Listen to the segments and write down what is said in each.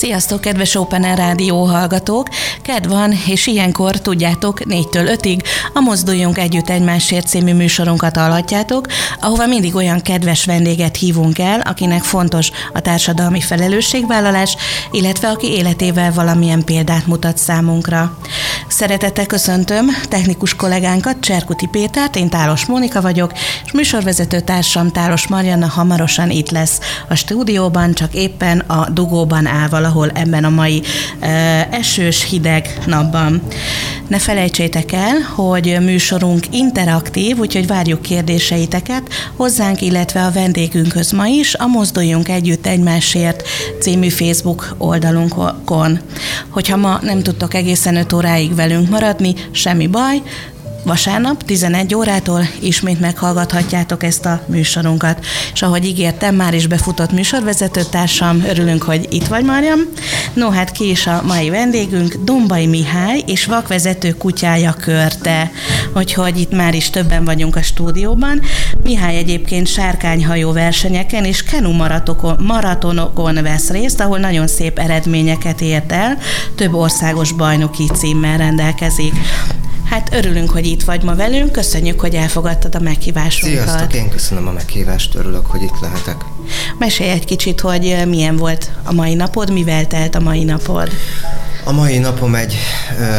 Sziasztok, kedves Open Air Rádió hallgatók! Ked van, és ilyenkor tudjátok, 4-től 5-ig a Mozduljunk Együtt Egymásért című műsorunkat hallhatjátok, ahova mindig olyan kedves vendéget hívunk el, akinek fontos a társadalmi felelősségvállalás, illetve aki életével valamilyen példát mutat számunkra. Szeretettel köszöntöm technikus kollégánkat, Cserkuti Pétert, én Tálos Mónika vagyok, és műsorvezető társam Tálos Marianna hamarosan itt lesz a stúdióban, csak éppen a dugóban áll valahol ebben a mai esős, hideg napban. Ne felejtsétek el, hogy műsorunk interaktív, úgyhogy várjuk kérdéseiteket hozzánk, illetve a vendégünkhöz ma is a Mozduljunk Együtt Egymásért című Facebook oldalunkon. Hogyha ma nem tudtok egészen 5 óráig velünk maradni, semmi baj, vasárnap 11 órától ismét meghallgathatjátok ezt a műsorunkat. És ahogy ígértem, már is befutott műsorvezető társam, örülünk, hogy itt vagy, Mariam. No, hát ki is a mai vendégünk, Dombai Mihály és vakvezető kutyája Körte. Úgyhogy itt már is többen vagyunk a stúdióban. Mihály egyébként sárkányhajó versenyeken és kenu maratonokon vesz részt, ahol nagyon szép eredményeket ért el, több országos bajnoki címmel rendelkezik. Hát örülünk, hogy itt vagy ma velünk, köszönjük, hogy elfogadtad a meghívásunkat. Sziasztok, én köszönöm a meghívást, örülök, hogy itt lehetek. Mesélj egy kicsit, hogy milyen volt a mai napod, mivel telt a mai napod? A mai napom egy ö,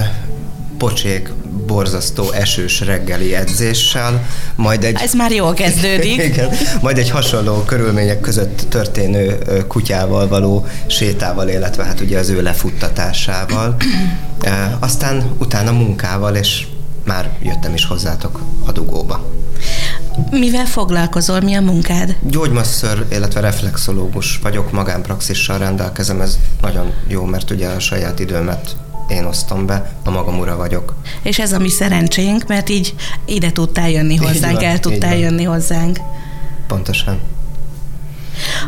pocsék, borzasztó esős reggeli edzéssel, majd egy... Ez már jól kezdődik. igen, majd egy hasonló körülmények között történő kutyával való sétával, illetve hát ugye az ő lefuttatásával. aztán utána munkával, és már jöttem is hozzátok a dugóba. Mivel foglalkozol, mi a munkád? Gyógymasször, illetve reflexológus vagyok, magánpraxissal rendelkezem, ez nagyon jó, mert ugye a saját időmet én osztom be, a magam ura vagyok. És ez a mi szerencsénk, mert így ide tudtál jönni hozzánk, el tudtál jönni hozzánk. Pontosan.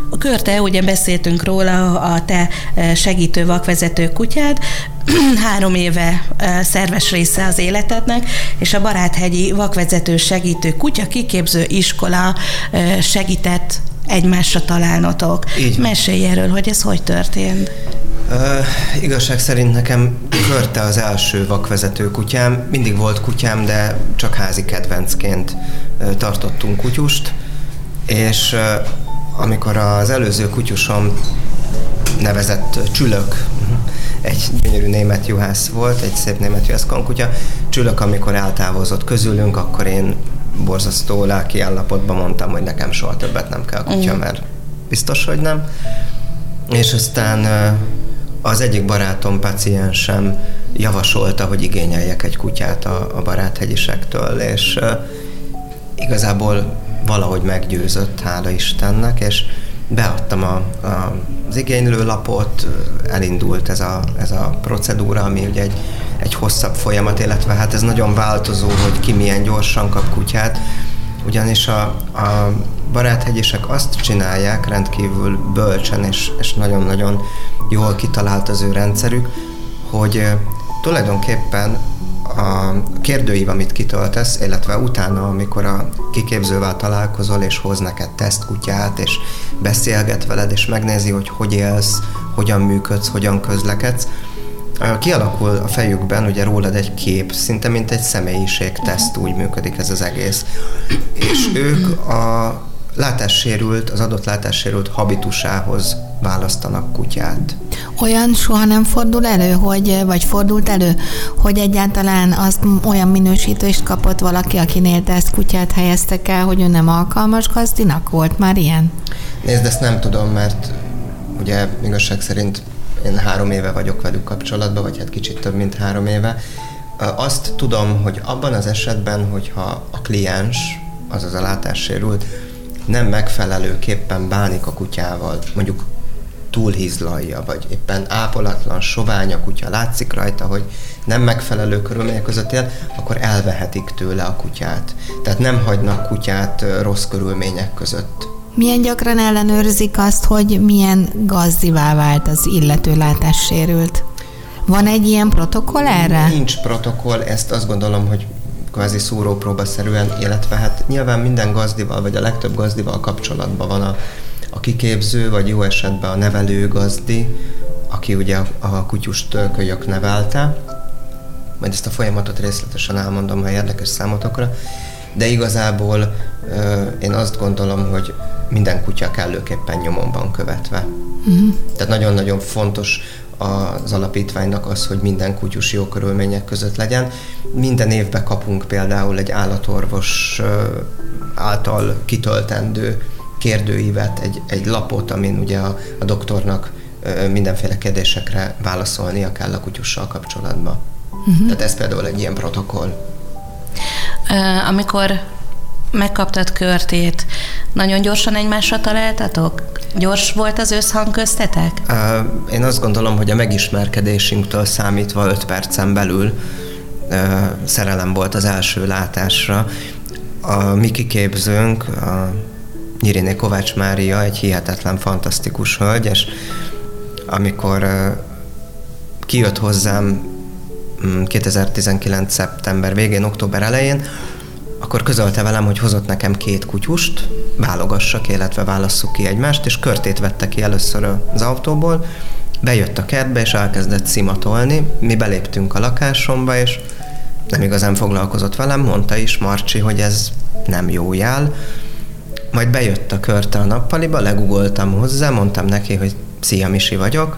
A Körte, ugye beszéltünk róla, a te e, segítő vakvezető kutyád, három éve e, szerves része az életednek, és a Baráthegyi Vakvezető Segítő Kutya Kiképző Iskola e, segített egymásra találnotok. Így. Mesélj erről, hogy ez hogy történt. Uh, igazság szerint nekem Körte az első vakvezető kutyám. Mindig volt kutyám, de csak házi kedvencként uh, tartottunk kutyust, és uh, amikor az előző kutyusom nevezett Csülök, egy gyönyörű német juhász volt, egy szép német juhász kutya. Csülök, amikor eltávozott közülünk, akkor én borzasztó lelki állapotban mondtam, hogy nekem soha többet nem kell kutya, mm. mert biztos, hogy nem. És aztán az egyik barátom, paciensem javasolta, hogy igényeljek egy kutyát a, a baráthegyisektől, és igazából valahogy meggyőzött, hála Istennek, és beadtam a, a, az igénylőlapot, elindult ez a, ez a procedúra, ami ugye egy, egy hosszabb folyamat, illetve hát ez nagyon változó, hogy ki milyen gyorsan kap kutyát, ugyanis a, a baráthegyesek azt csinálják rendkívül bölcsen és, és nagyon-nagyon jól kitalált az ő rendszerük, hogy tulajdonképpen a kérdőív, amit kitöltesz, illetve utána, amikor a kiképzővel találkozol, és hoz neked tesztkutyát, és beszélget veled, és megnézi, hogy hogy élsz, hogyan működsz, hogyan közlekedsz, kialakul a fejükben ugye rólad egy kép, szinte mint egy személyiségteszt, úgy működik ez az egész. És ők a látássérült, az adott látássérült habitusához választanak kutyát. Olyan soha nem fordul elő, hogy, vagy fordult elő, hogy egyáltalán azt olyan minősítést kapott valaki, akinél te ezt kutyát helyeztek el, hogy ő nem alkalmas gazdinak? Volt már ilyen? Nézd, ezt nem tudom, mert ugye igazság szerint én három éve vagyok velük kapcsolatban, vagy hát kicsit több, mint három éve. Azt tudom, hogy abban az esetben, hogyha a kliens, azaz a látássérült, nem megfelelőképpen bánik a kutyával, mondjuk túlhízlalja, vagy éppen ápolatlan, sovány a kutya, látszik rajta, hogy nem megfelelő körülmények között él, akkor elvehetik tőle a kutyát. Tehát nem hagynak kutyát rossz körülmények között. Milyen gyakran ellenőrzik azt, hogy milyen gazdivá vált az illető látássérült? Van egy ilyen protokoll erre? Nincs protokoll, ezt azt gondolom, hogy kvázi szúrópróbaszerűen, illetve hát nyilván minden gazdival, vagy a legtöbb gazdival kapcsolatban van a, a kiképző, vagy jó esetben a nevelő gazdi, aki ugye a, a kutyust kölyök nevelte. Majd ezt a folyamatot részletesen elmondom, ha érdekes számotokra. De igazából én azt gondolom, hogy minden kutya kellőképpen nyomon van követve. Uh-huh. Tehát nagyon-nagyon fontos az alapítványnak az, hogy minden kutyus jó körülmények között legyen. Minden évben kapunk például egy állatorvos által kitöltendő kérdőívet, egy, egy lapot, amin ugye a, a doktornak mindenféle kérdésekre válaszolnia kell a kutyussal kapcsolatban. Uh-huh. Tehát ez például egy ilyen protokoll. Amikor megkaptad körtét, nagyon gyorsan egymásra találtatok? Gyors volt az összhang köztetek? Én azt gondolom, hogy a megismerkedésünktől számítva 5 percen belül szerelem volt az első látásra. A mi kiképzőnk, a Nyiriné Kovács Mária egy hihetetlen, fantasztikus hölgy, és amikor kijött hozzám 2019. Mm, szeptember végén, október elején, akkor közölte velem, hogy hozott nekem két kutyust, válogassak, illetve válasszuk ki egymást, és körtét vette ki először az autóból, bejött a kertbe, és elkezdett szimatolni. Mi beléptünk a lakásomba, és nem igazán foglalkozott velem, mondta is Marcsi, hogy ez nem jó jel. Majd bejött a körte a nappaliba, legugoltam hozzá, mondtam neki, hogy szia, Misi vagyok.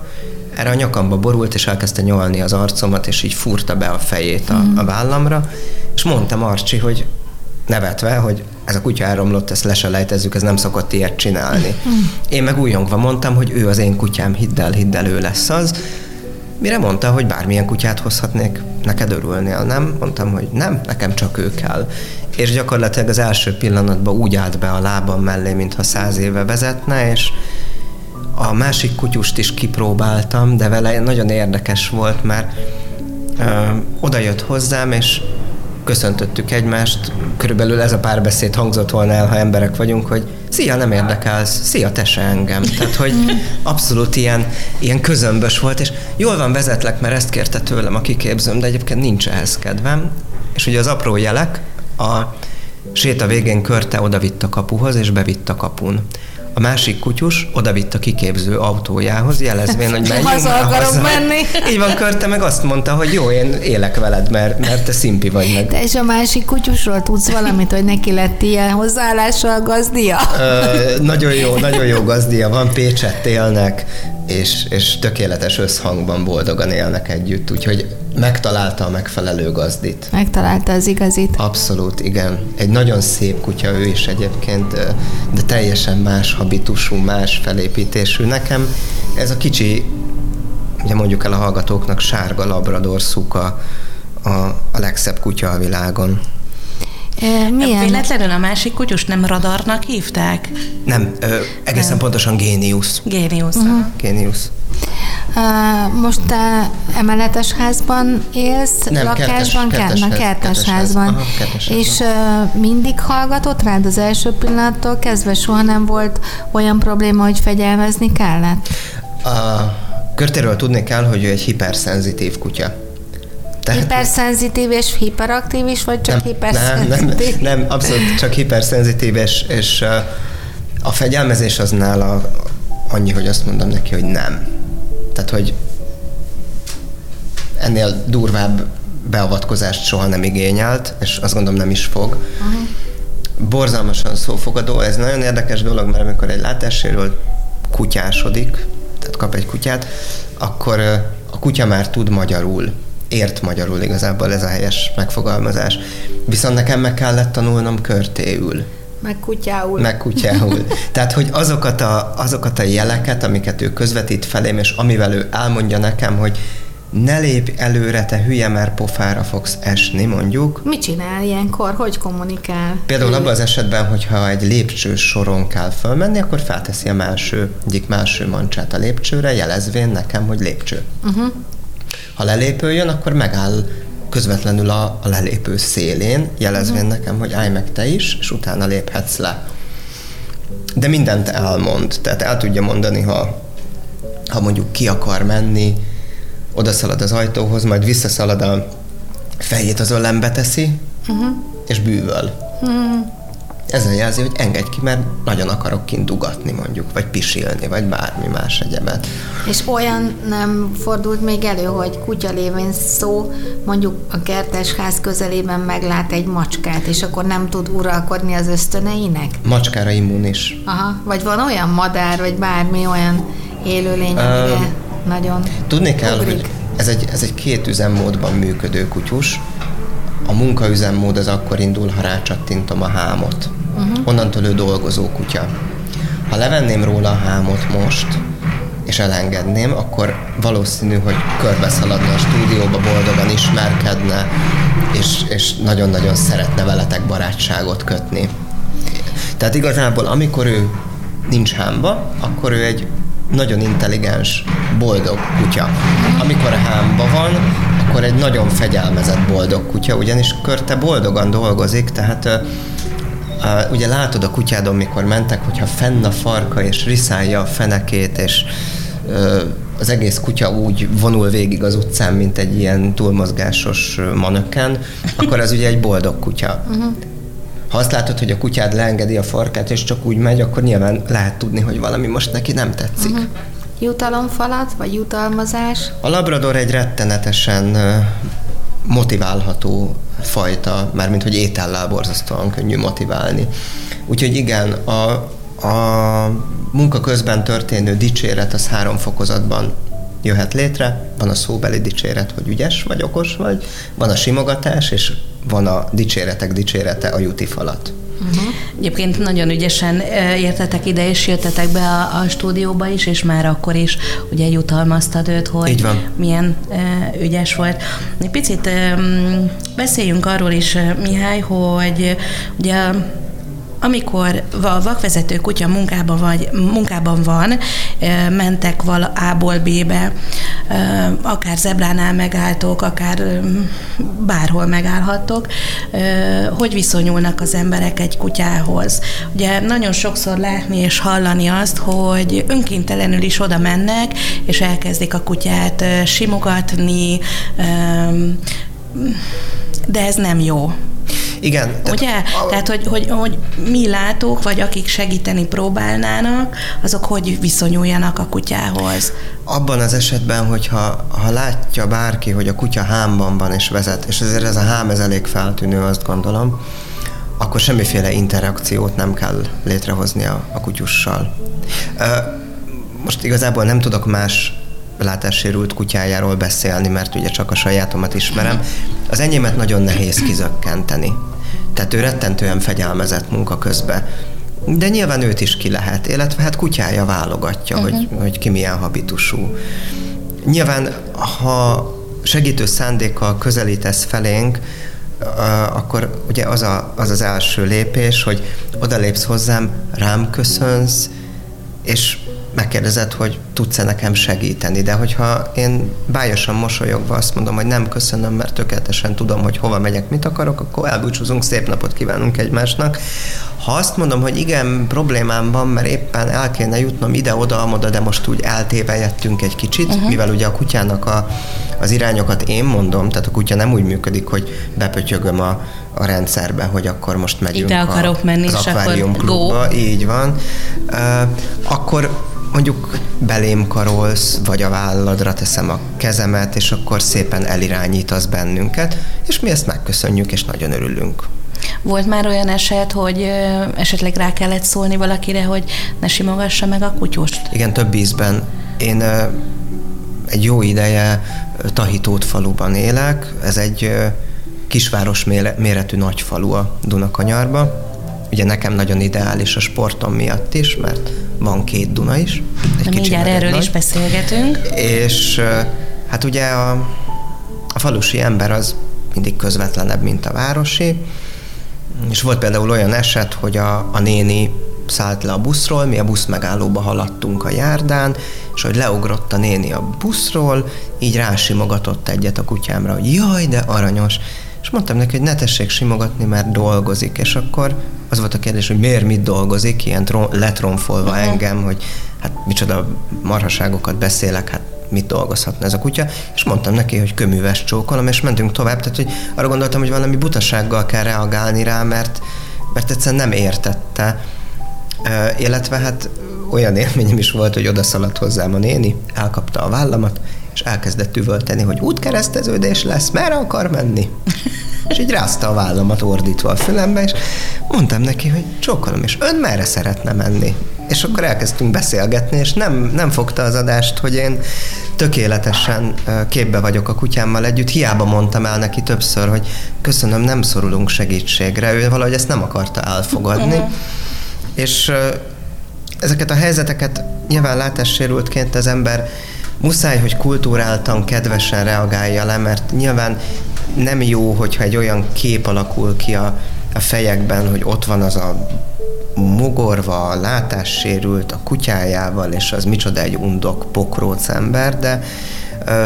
Erre a nyakamba borult, és elkezdte nyolni az arcomat, és így furta be a fejét a, a vállamra, és mondta Marcsi, hogy nevetve, hogy ez a kutya elromlott, ezt leselejtezzük, ez nem szokott ilyet csinálni. Én meg újongva mondtam, hogy ő az én kutyám, hidd el, hidd el, ő lesz az. Mire mondta, hogy bármilyen kutyát hozhatnék, neked örülnél, nem? Mondtam, hogy nem, nekem csak ő kell. És gyakorlatilag az első pillanatban úgy állt be a lábam mellé, mintha száz éve vezetne, és a másik kutyust is kipróbáltam, de vele nagyon érdekes volt, mert ö, oda jött hozzám, és köszöntöttük egymást, körülbelül ez a párbeszéd hangzott volna el, ha emberek vagyunk, hogy szia, nem érdekelsz, szia, te se engem. Tehát, hogy abszolút ilyen, ilyen közömbös volt, és jól van, vezetlek, mert ezt kérte tőlem a kiképzőm, de egyébként nincs ehhez kedvem. És ugye az apró jelek, a séta végén körte oda vitt a kapuhoz, és bevitt a kapun. A másik kutyus odavitt a kiképző autójához, jelezvén, hogy menjünk Haza akarok haza. menni. Így van, Körte meg azt mondta, hogy jó, én élek veled, mert, mert te szimpi vagy meg. Te és a másik kutyusról tudsz valamit, hogy neki lett ilyen hozzáállással gazdia? Ö, nagyon jó, nagyon jó gazdia van, Pécsett élnek, és, és tökéletes összhangban boldogan élnek együtt, úgyhogy megtalálta a megfelelő gazdit. Megtalálta az igazit. Abszolút, igen. Egy nagyon szép kutya ő is egyébként, de teljesen más habitusú, más felépítésű. Nekem ez a kicsi, ugye mondjuk el a hallgatóknak, sárga labrador szuka a, a legszebb kutya a világon. Milyen? Véletlenül a másik kutyus nem radarnak hívták? Nem, ö, egészen nem. pontosan géniusz. Géniusz. Uh-huh. Géniusz. Uh, most te emeletes házban élsz, Nem, lakásban, kertes, kertes, kertes, kertes házban. házban. Aha, kertes és uh, mindig hallgatott rád az első pillanattól kezdve? Soha nem volt olyan probléma, hogy fegyelmezni kellett? A körtéről tudni kell, hogy ő egy hiperszenzitív kutya. Tehát... Hiperszenzitív és hiperaktív is, vagy csak nem, hiperszenzitív? Nem, nem, abszolút csak hiperszenzitív, és, és a fegyelmezés az nála annyi, hogy azt mondom neki, hogy nem. Tehát, hogy ennél durvább beavatkozást soha nem igényelt, és azt gondolom nem is fog. Uh-huh. Borzalmasan szófogadó, ez nagyon érdekes dolog, mert amikor egy látássérült kutyásodik, tehát kap egy kutyát, akkor a kutya már tud magyarul ért magyarul igazából ez a helyes megfogalmazás. Viszont nekem meg kellett tanulnom körtéül. Meg kutyául. Meg kutyául. Tehát, hogy azokat a, azokat a jeleket, amiket ő közvetít felém, és amivel ő elmondja nekem, hogy ne lépj előre, te hülye, mert pofára fogsz esni, mondjuk. Mit csinál ilyenkor? Hogy kommunikál? Például abban az esetben, hogyha egy lépcső soron kell fölmenni, akkor felteszi a máső, egyik máső mancsát a lépcsőre, jelezvén nekem, hogy lépcső. Uh-huh. Ha lelépő jön, akkor megáll közvetlenül a, a lelépő szélén, jelezvén uh-huh. nekem, hogy állj meg te is, és utána léphetsz le. De mindent elmond, tehát el tudja mondani, ha, ha mondjuk ki akar menni, odaszalad az ajtóhoz, majd visszaszalad a fejét az öllembe teszi, uh-huh. és bűvöl. Uh-huh. Ezzel jelzi, hogy engedj ki, mert nagyon akarok kint dugatni mondjuk, vagy pisilni, vagy bármi más egyebet. És olyan nem fordult még elő, hogy kutya lévén szó, mondjuk a kertesház közelében meglát egy macskát, és akkor nem tud uralkodni az ösztöneinek? Macskára immunis. Aha, vagy van olyan madár, vagy bármi olyan élőlény, amire uh, nagyon Tudni kell, ugrik. hogy ez egy, ez egy két üzemmódban működő kutyus. A munkaüzemmód az akkor indul, ha rácsattintom a hámot. Uh-huh. Onnantól ő dolgozó kutya. Ha levenném róla a hámot most, és elengedném, akkor valószínű, hogy körbe szaladna a stúdióba, boldogan ismerkedne, és, és nagyon-nagyon szeretne veletek barátságot kötni. Tehát igazából, amikor ő nincs hámba, akkor ő egy nagyon intelligens, boldog kutya. Amikor a hámba van, akkor egy nagyon fegyelmezett, boldog kutya, ugyanis körte boldogan dolgozik, tehát uh, ugye látod a kutyádon, mikor mentek, hogyha fenn a farka, és riszálja a fenekét, és uh, az egész kutya úgy vonul végig az utcán, mint egy ilyen túlmozgásos manöken, akkor az ugye egy boldog kutya. Uh-huh. Ha azt látod, hogy a kutyád leengedi a farkát, és csak úgy megy, akkor nyilván lehet tudni, hogy valami most neki nem tetszik. Uh-huh. Jutalomfalat, vagy jutalmazás? A labrador egy rettenetesen motiválható fajta, mármint hogy étellel borzasztóan könnyű motiválni. Úgyhogy igen, a, a munka közben történő dicséret az három fokozatban jöhet létre. Van a szóbeli dicséret, hogy ügyes vagy, okos vagy, van a simogatás, és van a dicséretek dicsérete, a juti falat. Uh-huh. Egyébként nagyon ügyesen értetek ide, és jöttetek be a, a stúdióba is, és már akkor is ugye jutalmaztad őt, hogy milyen uh, ügyes volt. Egy picit um, beszéljünk arról is, Mihály, hogy ugye amikor a vakvezető kutya munkában, vagy, munkában van, mentek vala A-ból B-be, akár zebránál megálltok, akár bárhol megállhattok, hogy viszonyulnak az emberek egy kutyához. Ugye nagyon sokszor látni és hallani azt, hogy önkéntelenül is oda mennek, és elkezdik a kutyát simogatni, de ez nem jó. Igen. Tehát Ugye? A... Tehát, hogy, hogy, hogy mi látók, vagy akik segíteni próbálnának, azok hogy viszonyuljanak a kutyához? Abban az esetben, hogyha ha látja bárki, hogy a kutya hámban van és vezet, és ezért ez a hám ez elég feltűnő, azt gondolom, akkor semmiféle interakciót nem kell létrehozni a, a kutyussal. Most igazából nem tudok más látássérült kutyájáról beszélni, mert ugye csak a sajátomat ismerem. Az enyémet nagyon nehéz kizökkenteni. Tehát ő rettentően fegyelmezett munka közben. De nyilván őt is ki lehet, illetve hát kutyája válogatja, uh-huh. hogy, hogy ki milyen habitusú. Nyilván, ha segítő szándékkal közelítesz felénk, akkor ugye az, a, az az első lépés, hogy odalépsz hozzám, rám köszönsz, és megkérdezed, hogy tudsz-e nekem segíteni, de hogyha én bájosan mosolyogva azt mondom, hogy nem köszönöm, mert tökéletesen tudom, hogy hova megyek, mit akarok, akkor elbúcsúzunk, szép napot kívánunk egymásnak. Ha azt mondom, hogy igen, problémám van, mert éppen el kéne jutnom ide-oda, amoda, de most úgy eltévejettünk egy kicsit, uh-huh. mivel ugye a kutyának a, az irányokat én mondom, tehát a kutya nem úgy működik, hogy bepötyögöm a, a rendszerbe, hogy akkor most megyünk Ide akarok a, menni, az akvárium klubba, így van. Uh, akkor mondjuk belém karolsz, vagy a válladra teszem a kezemet, és akkor szépen elirányítasz bennünket, és mi ezt megköszönjük, és nagyon örülünk. Volt már olyan eset, hogy esetleg rá kellett szólni valakire, hogy ne simogassa meg a kutyust? Igen, több ízben. Én egy jó ideje Tahitót faluban élek, ez egy kisváros méretű nagy falu a Dunakanyarba. Ugye nekem nagyon ideális a sportom miatt is, mert van két Duna is. Egy kicsi mindjárt erről nagy. is beszélgetünk. És hát ugye a, a falusi ember az mindig közvetlenebb, mint a városi, és volt például olyan eset, hogy a, a néni szállt le a buszról, mi a busz megállóba haladtunk a járdán, és hogy leugrott a néni a buszról, így rásimogatott egyet a kutyámra, hogy jaj, de aranyos. És mondtam neki, hogy ne tessék simogatni, mert dolgozik, és akkor az volt a kérdés, hogy miért mit dolgozik, ilyen tron, letronfolva uh-huh. engem, hogy hát micsoda marhaságokat beszélek, hát mit dolgozhatna ez a kutya, és mondtam neki, hogy köműves csókolom, és mentünk tovább, tehát hogy arra gondoltam, hogy valami butasággal kell reagálni rá, mert, mert egyszerűen nem értette. Uh, illetve hát olyan élményem is volt, hogy odaszaladt hozzám a néni, elkapta a vállamat, és elkezdett üvölteni, hogy útkereszteződés lesz, merre akar menni? És így rázta a vállamat ordítva a fülembe, és mondtam neki, hogy csókolom, és ön merre szeretne menni? És akkor elkezdtünk beszélgetni, és nem, nem fogta az adást, hogy én tökéletesen képbe vagyok a kutyámmal együtt. Hiába mondtam el neki többször, hogy köszönöm, nem szorulunk segítségre. Ő valahogy ezt nem akarta elfogadni. És ezeket a helyzeteket nyilván látássérültként az ember muszáj, hogy kultúráltan, kedvesen reagálja le, mert nyilván nem jó, hogyha egy olyan kép alakul ki a, a fejekben, hogy ott van az a mogorva, látássérült a kutyájával, és az micsoda egy undok, pokróc ember, de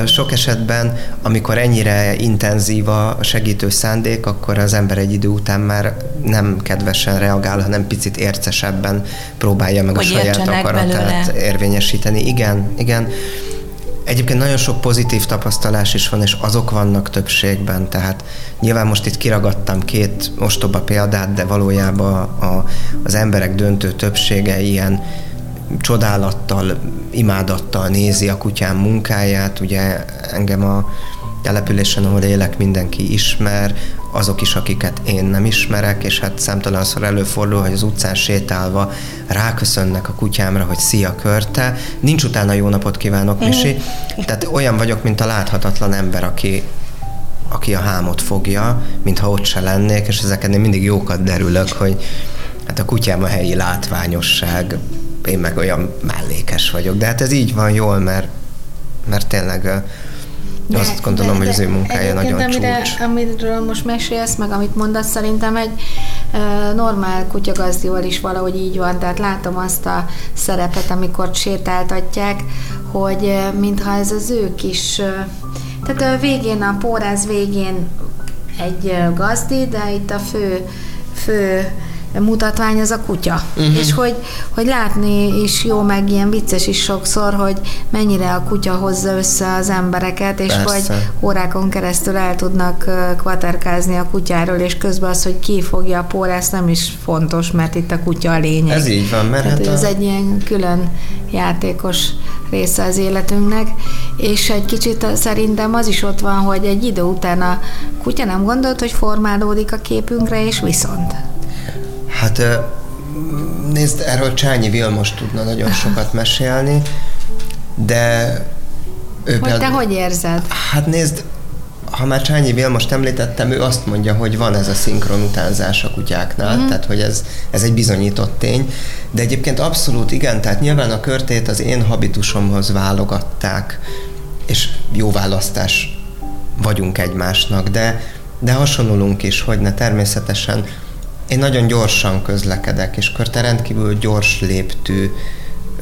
sok esetben, amikor ennyire intenzív a segítő szándék, akkor az ember egy idő után már nem kedvesen reagál, hanem picit ércesebben próbálja meg hogy a saját akaratát belőle. érvényesíteni. Igen, igen. Egyébként nagyon sok pozitív tapasztalás is van, és azok vannak többségben, tehát nyilván most itt kiragadtam két ostoba példát, de valójában a, az emberek döntő többsége ilyen csodálattal, imádattal nézi a kutyám munkáját. Ugye engem a településen, ahol élek, mindenki ismer, azok is, akiket én nem ismerek, és hát számtalanszor előfordul, hogy az utcán sétálva ráköszönnek a kutyámra, hogy szia körte, nincs utána jó napot kívánok, Misi. Tehát olyan vagyok, mint a láthatatlan ember, aki, aki a hámot fogja, mintha ott se lennék, és ezeken én mindig jókat derülök, hogy hát a kutyám a helyi látványosság, én meg olyan mellékes vagyok. De hát ez így van jól, mert, mert tényleg de, azt gondolom, de, hogy az ő munkája nagyon amire, csúcs. Amiről most mesélsz, meg amit mondasz, szerintem egy e, normál kutyagazdival is valahogy így van, tehát látom azt a szerepet, amikor sétáltatják, hogy e, mintha ez az ő kis, e, tehát a végén, a póráz végén egy gazdi, de itt a fő, fő mutatvány az a kutya. Uh-huh. És hogy, hogy látni is jó, meg ilyen vicces is sokszor, hogy mennyire a kutya hozza össze az embereket, és Persze. hogy órákon keresztül el tudnak kvaterkázni a kutyáról, és közben az, hogy ki fogja a por, ez nem is fontos, mert itt a kutya a lényeg. Ez így van, mert Tehát, hát a... ez egy ilyen külön játékos része az életünknek, és egy kicsit szerintem az is ott van, hogy egy idő után a kutya nem gondolt, hogy formálódik a képünkre, és viszont. Hát nézd, erről Csányi Vilmos tudna nagyon sokat mesélni, de ő hogy például, te hogy érzed? Hát nézd, ha már Csányi Vilmost említettem, ő azt mondja, hogy van ez a szinkron utánzás a kutyáknál, mm. tehát hogy ez, ez egy bizonyított tény, de egyébként abszolút igen, tehát nyilván a körtét az én habitusomhoz válogatták, és jó választás vagyunk egymásnak, de, de hasonlulunk is, hogy ne természetesen én nagyon gyorsan közlekedek, és Körte rendkívül gyors léptű,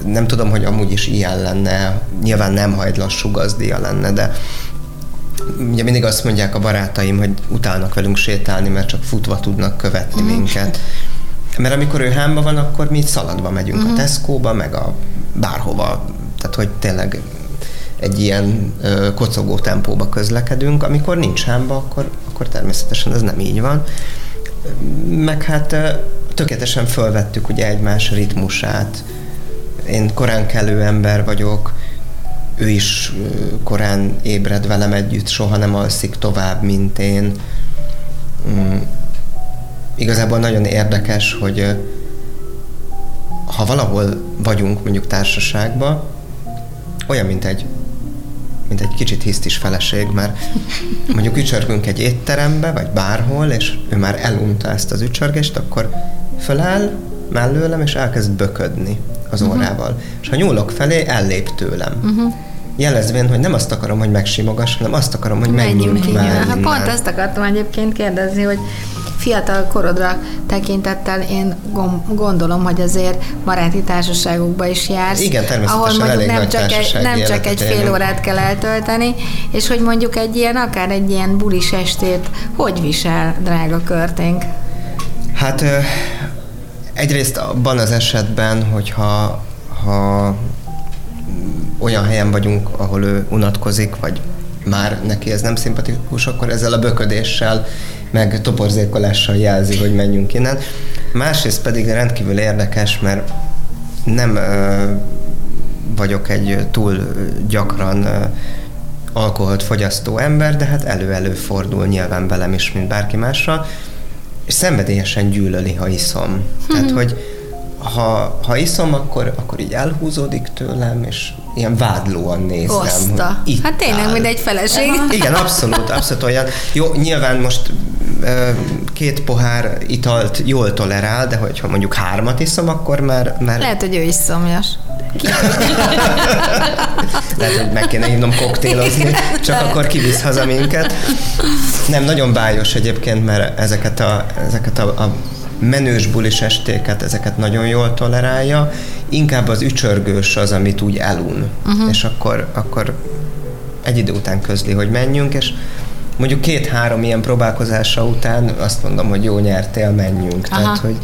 nem tudom, hogy amúgy is ilyen lenne, nyilván nem hajt lassú gazdia lenne, de ugye mindig azt mondják a barátaim, hogy utálnak velünk sétálni, mert csak futva tudnak követni mm. minket. Mert amikor ő hámba van, akkor mi szaladva megyünk mm. a mhm. Tesco-ba, meg a bárhova. Tehát, hogy tényleg egy ilyen ö, kocogó tempóba közlekedünk. Amikor nincs hámba, akkor, akkor természetesen ez nem így van meg hát tökéletesen fölvettük ugye egymás ritmusát. Én korán kelő ember vagyok, ő is korán ébred velem együtt, soha nem alszik tovább, mint én. Mm. Igazából nagyon érdekes, hogy ha valahol vagyunk mondjuk társaságban, olyan, mint egy mint egy kicsit hisztis feleség, mert mondjuk ücsörgünk egy étterembe, vagy bárhol, és ő már elunta ezt az ücsörgést, akkor föláll mellőlem, és elkezd böködni az uh-huh. órával. És ha nyúlok felé, ellép tőlem. Uh-huh jelezvén, hogy nem azt akarom, hogy megsimogass, hanem azt akarom, hogy menjünk, menjünk már. Hát pont ezt akartam egyébként kérdezni, hogy fiatal korodra tekintettel én gondolom, hogy azért baráti társaságokba is jársz. Igen, természetesen ahol mondjuk nem csak, egy, nem csak egy fél órát kell eltölteni, és hogy mondjuk egy ilyen, akár egy ilyen bulis estét hogy visel, drága körténk? Hát egyrészt abban az esetben, hogyha ha olyan helyen vagyunk, ahol ő unatkozik, vagy már neki ez nem szimpatikus, akkor ezzel a böködéssel, meg toporzékolással jelzi, hogy menjünk innen. Másrészt pedig rendkívül érdekes, mert nem ö, vagyok egy túl gyakran ö, alkoholt fogyasztó ember, de hát elő-elő fordul nyilván velem is, mint bárki másra, és szenvedélyesen gyűlöli, ha iszom. Tehát, hogy ha, ha iszom, akkor, akkor így elhúzódik tőlem, és ilyen vádlóan nézem. Oszta. Hát tényleg, mint egy feleség. Igen, abszolút, abszolút olyan. Jó, nyilván most két pohár italt jól tolerál, de hogyha mondjuk hármat iszom, akkor már... már... Lehet, hogy ő is szomjas. Lehet, hogy meg kéne hívnom koktélozni, csak akkor kivisz haza minket. Nem, nagyon bájos egyébként, mert ezeket a, ezeket a, a menős bulis estéket, ezeket nagyon jól tolerálja, inkább az ücsörgős az, amit úgy elun. Uh-huh. És akkor, akkor egy idő után közli, hogy menjünk, és mondjuk két-három ilyen próbálkozása után azt mondom, hogy jó nyertél, menjünk. Aha. Tehát, hogy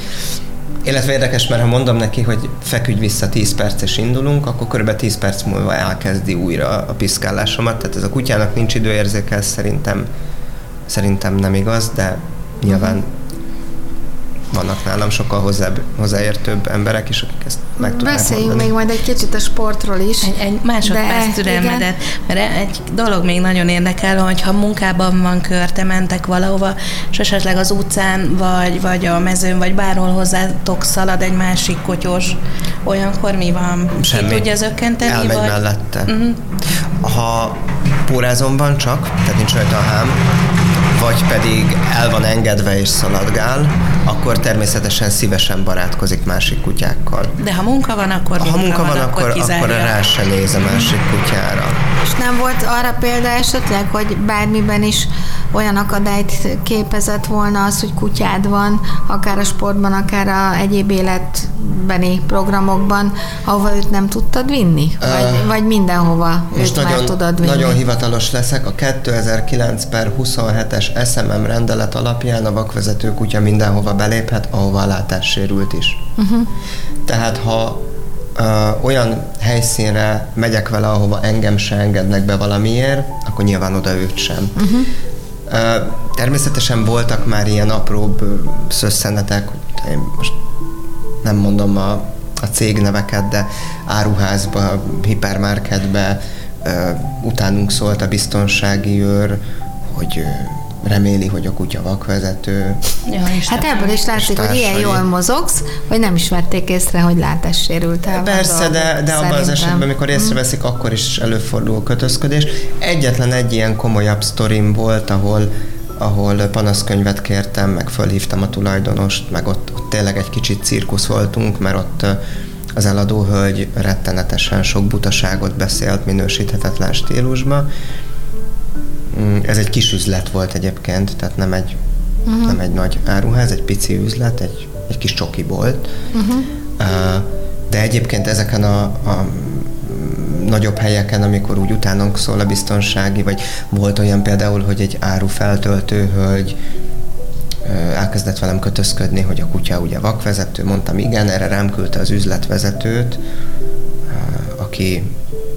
illetve érdekes, mert ha mondom neki, hogy feküdj vissza 10 perc és indulunk, akkor kb. 10 perc múlva elkezdi újra a piszkálásomat. Tehát ez a kutyának nincs időérzéke, szerintem, szerintem nem igaz, de nyilván uh-huh vannak nálam sokkal hozzább, hozzáértőbb emberek is, akik ezt meg tudják Beszéljünk mondani. még majd egy kicsit a sportról is. Egy, egy másodperc türelmedet, mert egy dolog még nagyon érdekel, hogy ha munkában van kör, te mentek valahova, és esetleg az utcán, vagy, vagy a mezőn, vagy bárhol hozzátok szalad egy másik kotyos, olyankor mi van? Semmi. Ki tudja zökkenteni? Elmegy vagy? mellette. Uh-huh. Ha pórázom van csak, tehát nincs rajta a hám, vagy pedig el van engedve és szaladgál, akkor természetesen szívesen barátkozik másik kutyákkal. De ha munka van, akkor Ha munka van, akkor, akkor, akkor rá se néz a másik kutyára. És nem volt arra példa esetleg, hogy bármiben is olyan akadályt képezett volna az, hogy kutyád van, akár a sportban, akár a egyéb életbeni programokban, ahova őt nem tudtad vinni? Vagy, uh, vagy mindenhova most őt nagyon, már tudod vinni? Nagyon hivatalos leszek. A 2009 per 27-es SMM rendelet alapján a vakvezető kutya mindenhova beléphet, ahova a látássérült is. Uh-huh. Tehát ha ö, olyan helyszínre megyek vele, ahova engem se engednek be valamiért, akkor nyilván oda őt sem. Uh-huh. Természetesen voltak már ilyen apróbb szösszenetek, én most nem mondom a, a cégneveket, de áruházba, hipermarketbe utánunk szólt a biztonsági őr, hogy reméli, hogy a kutya vakvezető. Ja, hát ebből is látszik, hogy ilyen jól mozogsz, hogy nem is vették észre, hogy látássérült el. Persze, de, de abban az esetben, amikor mhm. észreveszik, akkor is előfordul kötözködés. Egyetlen egy ilyen komolyabb sztorim volt, ahol ahol panaszkönyvet kértem, meg fölhívtam a tulajdonost, meg ott, ott tényleg egy kicsit cirkusz voltunk, mert ott az eladó hölgy rettenetesen sok butaságot beszélt minősíthetetlen stílusba, Mm, ez egy kis üzlet volt egyébként, tehát nem egy, uh-huh. nem egy nagy áruház, egy pici üzlet, egy, egy kis csoki volt. Uh-huh. De egyébként ezeken a, a nagyobb helyeken, amikor úgy utánunk szól a biztonsági, vagy volt olyan például, hogy egy áru feltöltő hölgy elkezdett velem kötözködni, hogy a kutya ugye vakvezető, mondtam igen, erre rám küldte az üzletvezetőt, aki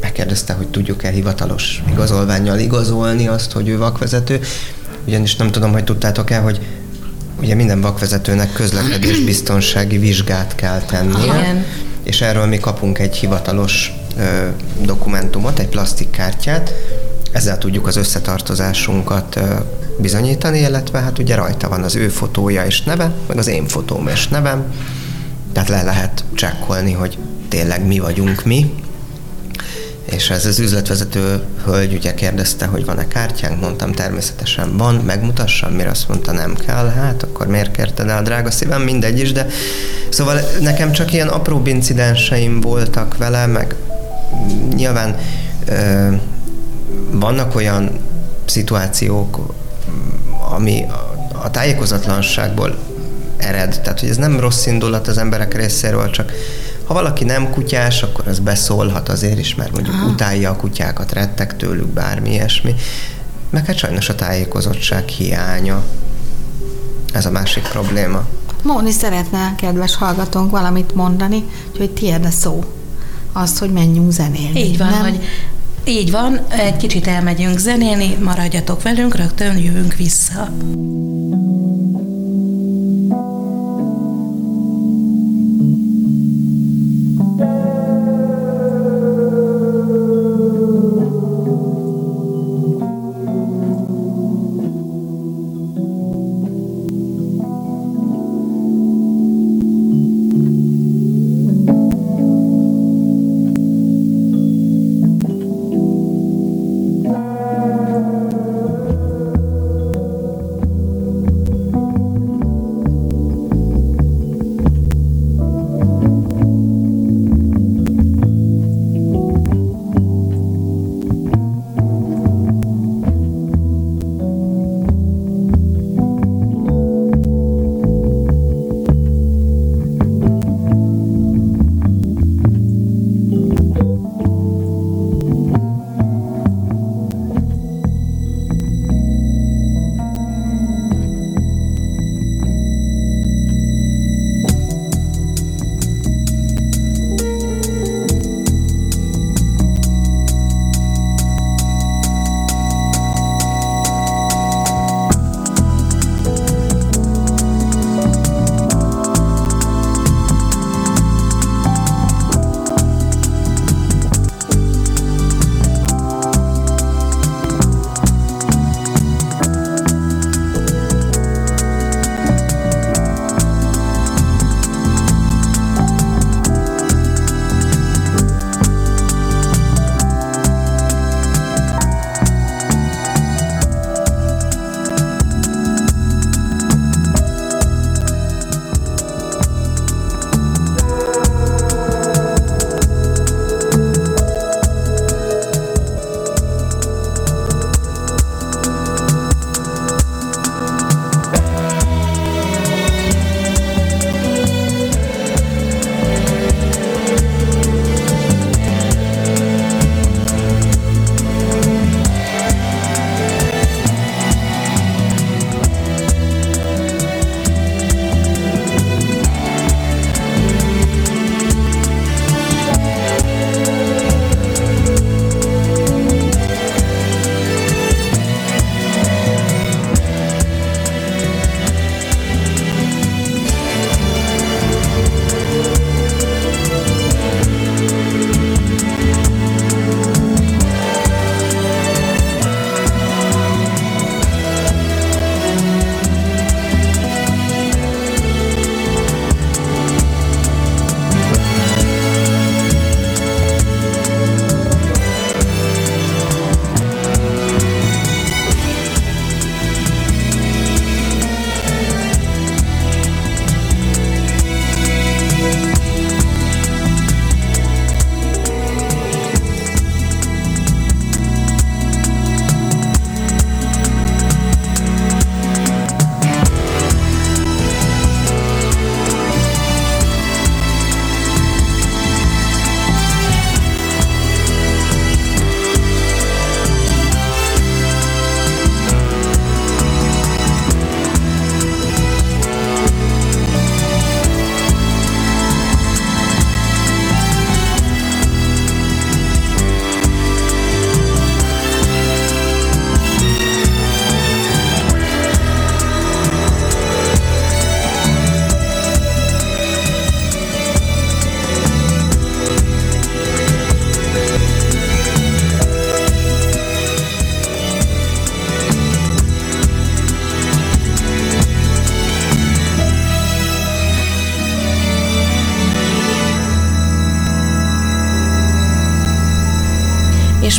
megkérdezte, hogy tudjuk-e hivatalos igazolványjal igazolni azt, hogy ő vakvezető, ugyanis nem tudom, hogy tudtátok-e, hogy ugye minden vakvezetőnek közlekedés biztonsági vizsgát kell tennie, Igen. és erről mi kapunk egy hivatalos dokumentumot, egy plastikkártyát, ezzel tudjuk az összetartozásunkat bizonyítani, illetve hát ugye rajta van az ő fotója és neve, meg az én fotóm és nevem, tehát le lehet csekkolni, hogy tényleg mi vagyunk mi, és ez az üzletvezető hölgy ugye kérdezte, hogy van-e kártyánk, mondtam természetesen van, megmutassam, mire azt mondta nem kell, hát akkor miért kérted el, drága szívem, mindegy is, de szóval nekem csak ilyen apró incidenseim voltak vele, meg nyilván ö, vannak olyan szituációk, ami a, tájékozatlanságból ered, tehát hogy ez nem rossz indulat az emberek részéről, csak ha valaki nem kutyás, akkor az beszólhat azért is, mert mondjuk Aha. utálja a kutyákat, rettek tőlük, bármi ilyesmi. Meg hát sajnos a tájékozottság hiánya. Ez a másik probléma. Móni szeretne, kedves hallgatónk, valamit mondani, hogy tiéd a szó. Azt, hogy menjünk zenélni. Így van, nem? hogy így van, egy kicsit elmegyünk zenélni, maradjatok velünk, rögtön jövünk vissza.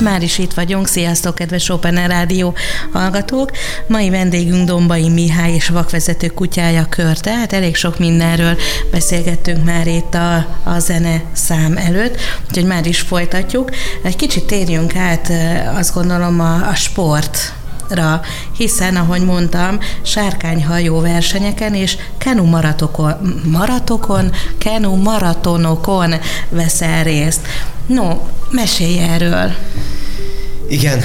Már is itt vagyunk. Sziasztok, kedves Open Rádió hallgatók! Mai vendégünk Dombai Mihály és vakvezető kutyája Kör, tehát elég sok mindenről beszélgettünk már itt a, a zene szám előtt, úgyhogy már is folytatjuk. Egy kicsit térjünk át, azt gondolom, a, a sport ra, hiszen, ahogy mondtam, sárkányhajó versenyeken és kenu maratokon, maratokon, kenu maratonokon veszel részt. No, mesélj erről. Igen,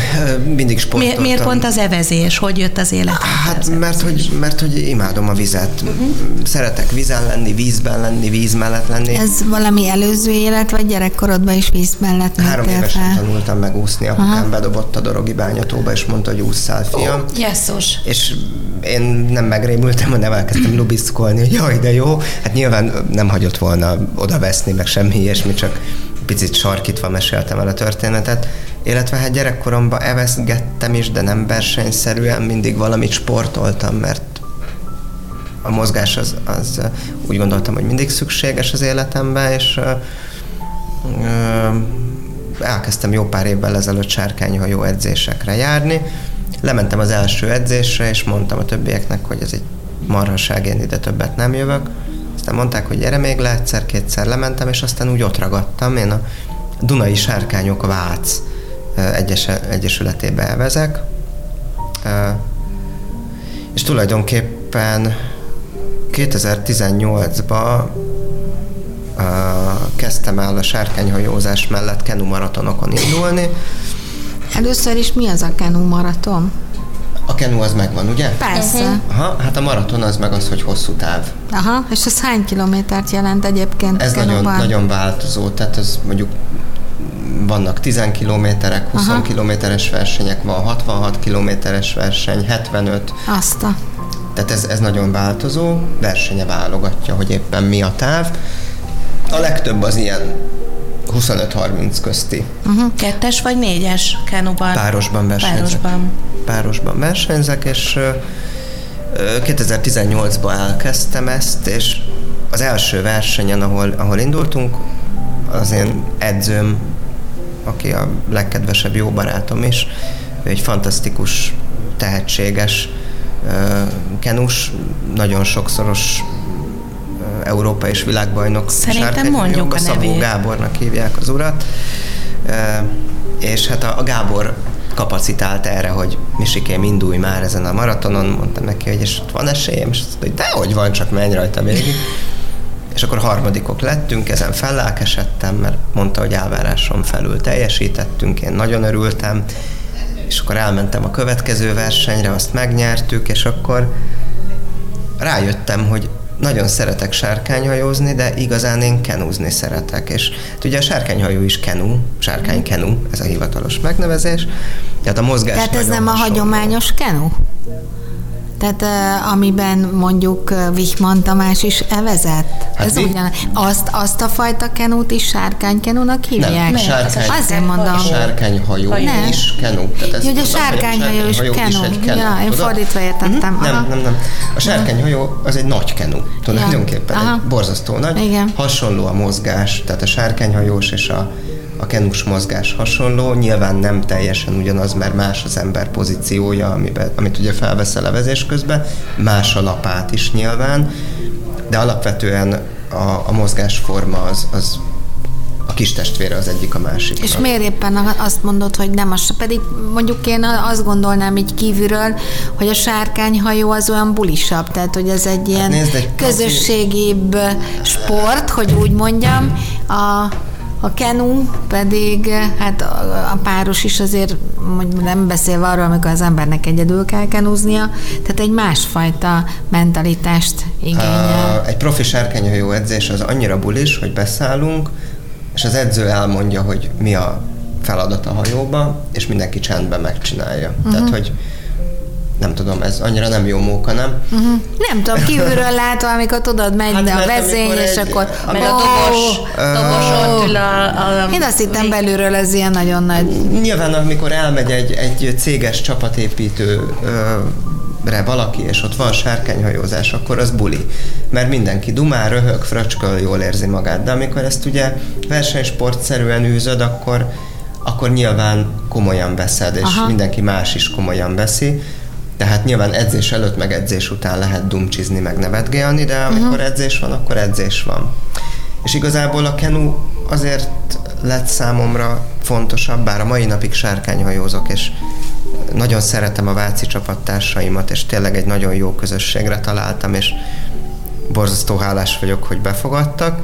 mindig sportoltam. Mi, miért pont az evezés? Hogy jött az élet? Hát mert hogy, mert hogy imádom a vizet. Uh-huh. Szeretek vízen lenni, vízben lenni, víz mellett lenni. Ez valami előző élet, vagy gyerekkorodban is víz mellett Három évesen fel? tanultam megúszni, apukám Aha. bedobott a Dorogi bányatóba, és mondta, hogy ússzál, fiam. Oh, Jesszus. És én nem megrémültem, hanem elkezdtem lubiszkolni, hogy jaj, de jó. Hát nyilván nem hagyott volna oda veszni, meg semmi ilyesmi, csak picit sarkítva meséltem el a történetet, illetve hát gyerekkoromban evezgettem is, de nem versenyszerűen, mindig valamit sportoltam, mert a mozgás az, az úgy gondoltam, hogy mindig szükséges az életemben, és ö, elkezdtem jó pár évvel ezelőtt sárkányhajó edzésekre járni. Lementem az első edzésre, és mondtam a többieknek, hogy ez egy marhaság, én ide többet nem jövök. Aztán mondták, hogy gyere még le, egyszer-kétszer lementem, és aztán úgy ott ragadtam. Én a Dunai Sárkányok Vác egyes, Egyesületébe elvezek. És tulajdonképpen 2018-ban kezdtem el a sárkányhajózás mellett kenu maratonokon indulni. Először is mi az a kenu maraton? A kenu az megvan, ugye? Persze. Aha, hát a maraton az meg az, hogy hosszú táv. Aha, és ez hány kilométert jelent egyébként? Ez nagyon, nagyon változó, tehát ez mondjuk vannak 10 kilométerek, 20 Aha. kilométeres versenyek, van 66 kilométeres verseny, 75. Azt a. Tehát ez, ez nagyon változó, versenye válogatja, hogy éppen mi a táv. A legtöbb az ilyen 25-30 közti. Uh-huh. Kettes vagy négyes kenuban? Párosban versenyzek. Párosban. Párosban versenyzek, és 2018-ban elkezdtem ezt, és az első versenyen, ahol, ahol indultunk, az én edzőm, aki a legkedvesebb jó barátom is, ő egy fantasztikus, tehetséges kenus, nagyon sokszoros Európa és világbajnok. Szerintem mondjuk a Szabó nevét. Gábornak hívják az urat. És hát a, a Gábor kapacitált erre, hogy Misikém, indulj már ezen a maratonon, mondtam neki, hogy és van esélyem, és azt mondta, hogy dehogy van, csak menj rajta végig. És akkor harmadikok lettünk, ezen fellelkesedtem, mert mondta, hogy elvárásom felül teljesítettünk, én nagyon örültem, és akkor elmentem a következő versenyre, azt megnyertük, és akkor rájöttem, hogy nagyon szeretek sárkányhajózni, de igazán én kenúzni szeretek. És hát ugye a sárkányhajó is kenú, sárkánykenu, ez a hivatalos megnevezés. Tehát a mozgás Tehát ez nem a hagyományos kenu? Tehát amiben mondjuk Vichman Tamás is evezett? Hát Ez mi? ugyan, azt, azt a fajta kenút is sárkánykenúnak hívják? Nem, sárkány, Azért mondom. Sárkányhajó nem. is kenú. Tehát ez, Jó, a sárkányhajó is kenú. Is kenú. Ja, én fordítva értettem. Mm-hmm. Nem, nem, nem. A sárkányhajó az egy nagy kenú. Tulajdonképpen ja. egy borzasztó nagy. Igen. Hasonló a mozgás, tehát a sárkányhajós és a a kenus mozgás hasonló, nyilván nem teljesen ugyanaz, mert más az ember pozíciója, amiben, amit ugye felvesz a levezés közben, más a lapát is nyilván, de alapvetően a, a mozgásforma az, az a kis testvére az egyik a másik. És miért éppen azt mondod, hogy nem? Az, pedig mondjuk én azt gondolnám így kívülről, hogy a sárkányhajó az olyan bulisabb, tehát hogy ez egy ilyen hát nézd, egy közösségibb sport, hogy úgy mondjam. A, a kenu pedig, hát a páros is azért, nem beszélve arról, amikor az embernek egyedül kell kenúznia, tehát egy másfajta mentalitást igényel. Egy profi sárkányhajó edzés az annyira bulis, hogy beszállunk, és az edző elmondja, hogy mi a feladat a hajóba, és mindenki csendben megcsinálja. Uh-huh. Tehát, hogy nem tudom, ez annyira nem jó móka, nem? Uh-huh. Nem tudom, kívülről látva, amikor tudod, megy hát, a vezény, és egy, akkor... Meg a dobos, dobos ott a, a, Én azt hittem belülről ez ilyen nagyon nagy... Nyilván, amikor elmegy egy, egy céges csapatépítő re valaki, és ott van sárkányhajózás, akkor az buli. Mert mindenki dumál, röhög, fröcsköl, jól érzi magát. De amikor ezt ugye versenysportszerűen űzöd, akkor, akkor nyilván komolyan veszed, és Aha. mindenki más is komolyan veszi tehát nyilván edzés előtt, meg edzés után lehet dumcsizni, meg nevetgélni, de amikor uh-huh. edzés van, akkor edzés van. És igazából a kenu azért lett számomra fontosabb, bár a mai napig sárkányhajózok, és nagyon szeretem a váci csapattársaimat, és tényleg egy nagyon jó közösségre találtam, és borzasztó hálás vagyok, hogy befogadtak.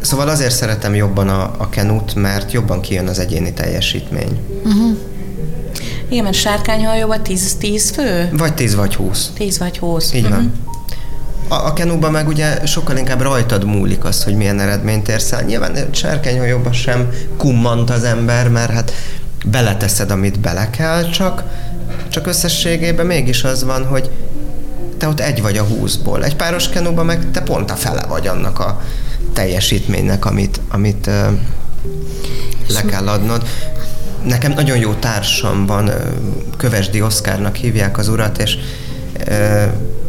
Szóval azért szeretem jobban a, a kenut, mert jobban kijön az egyéni teljesítmény. Uh-huh. Igen, mert sárkányhajóban 10, 10 fő? Vagy 10 vagy 20. 10 vagy 20. Így uh-huh. van. A, a kenúban meg ugye sokkal inkább rajtad múlik az, hogy milyen eredményt érsz el. Nyilván sárkányhajóban sem kummant az ember, mert hát beleteszed, amit bele kell, csak, csak összességében mégis az van, hogy te ott egy vagy a húszból. Egy páros kenúban meg te pont a fele vagy annak a teljesítménynek, amit, amit uh, le kell adnod. Nekem nagyon jó társam van, Kövesdi Oszkárnak hívják az urat, és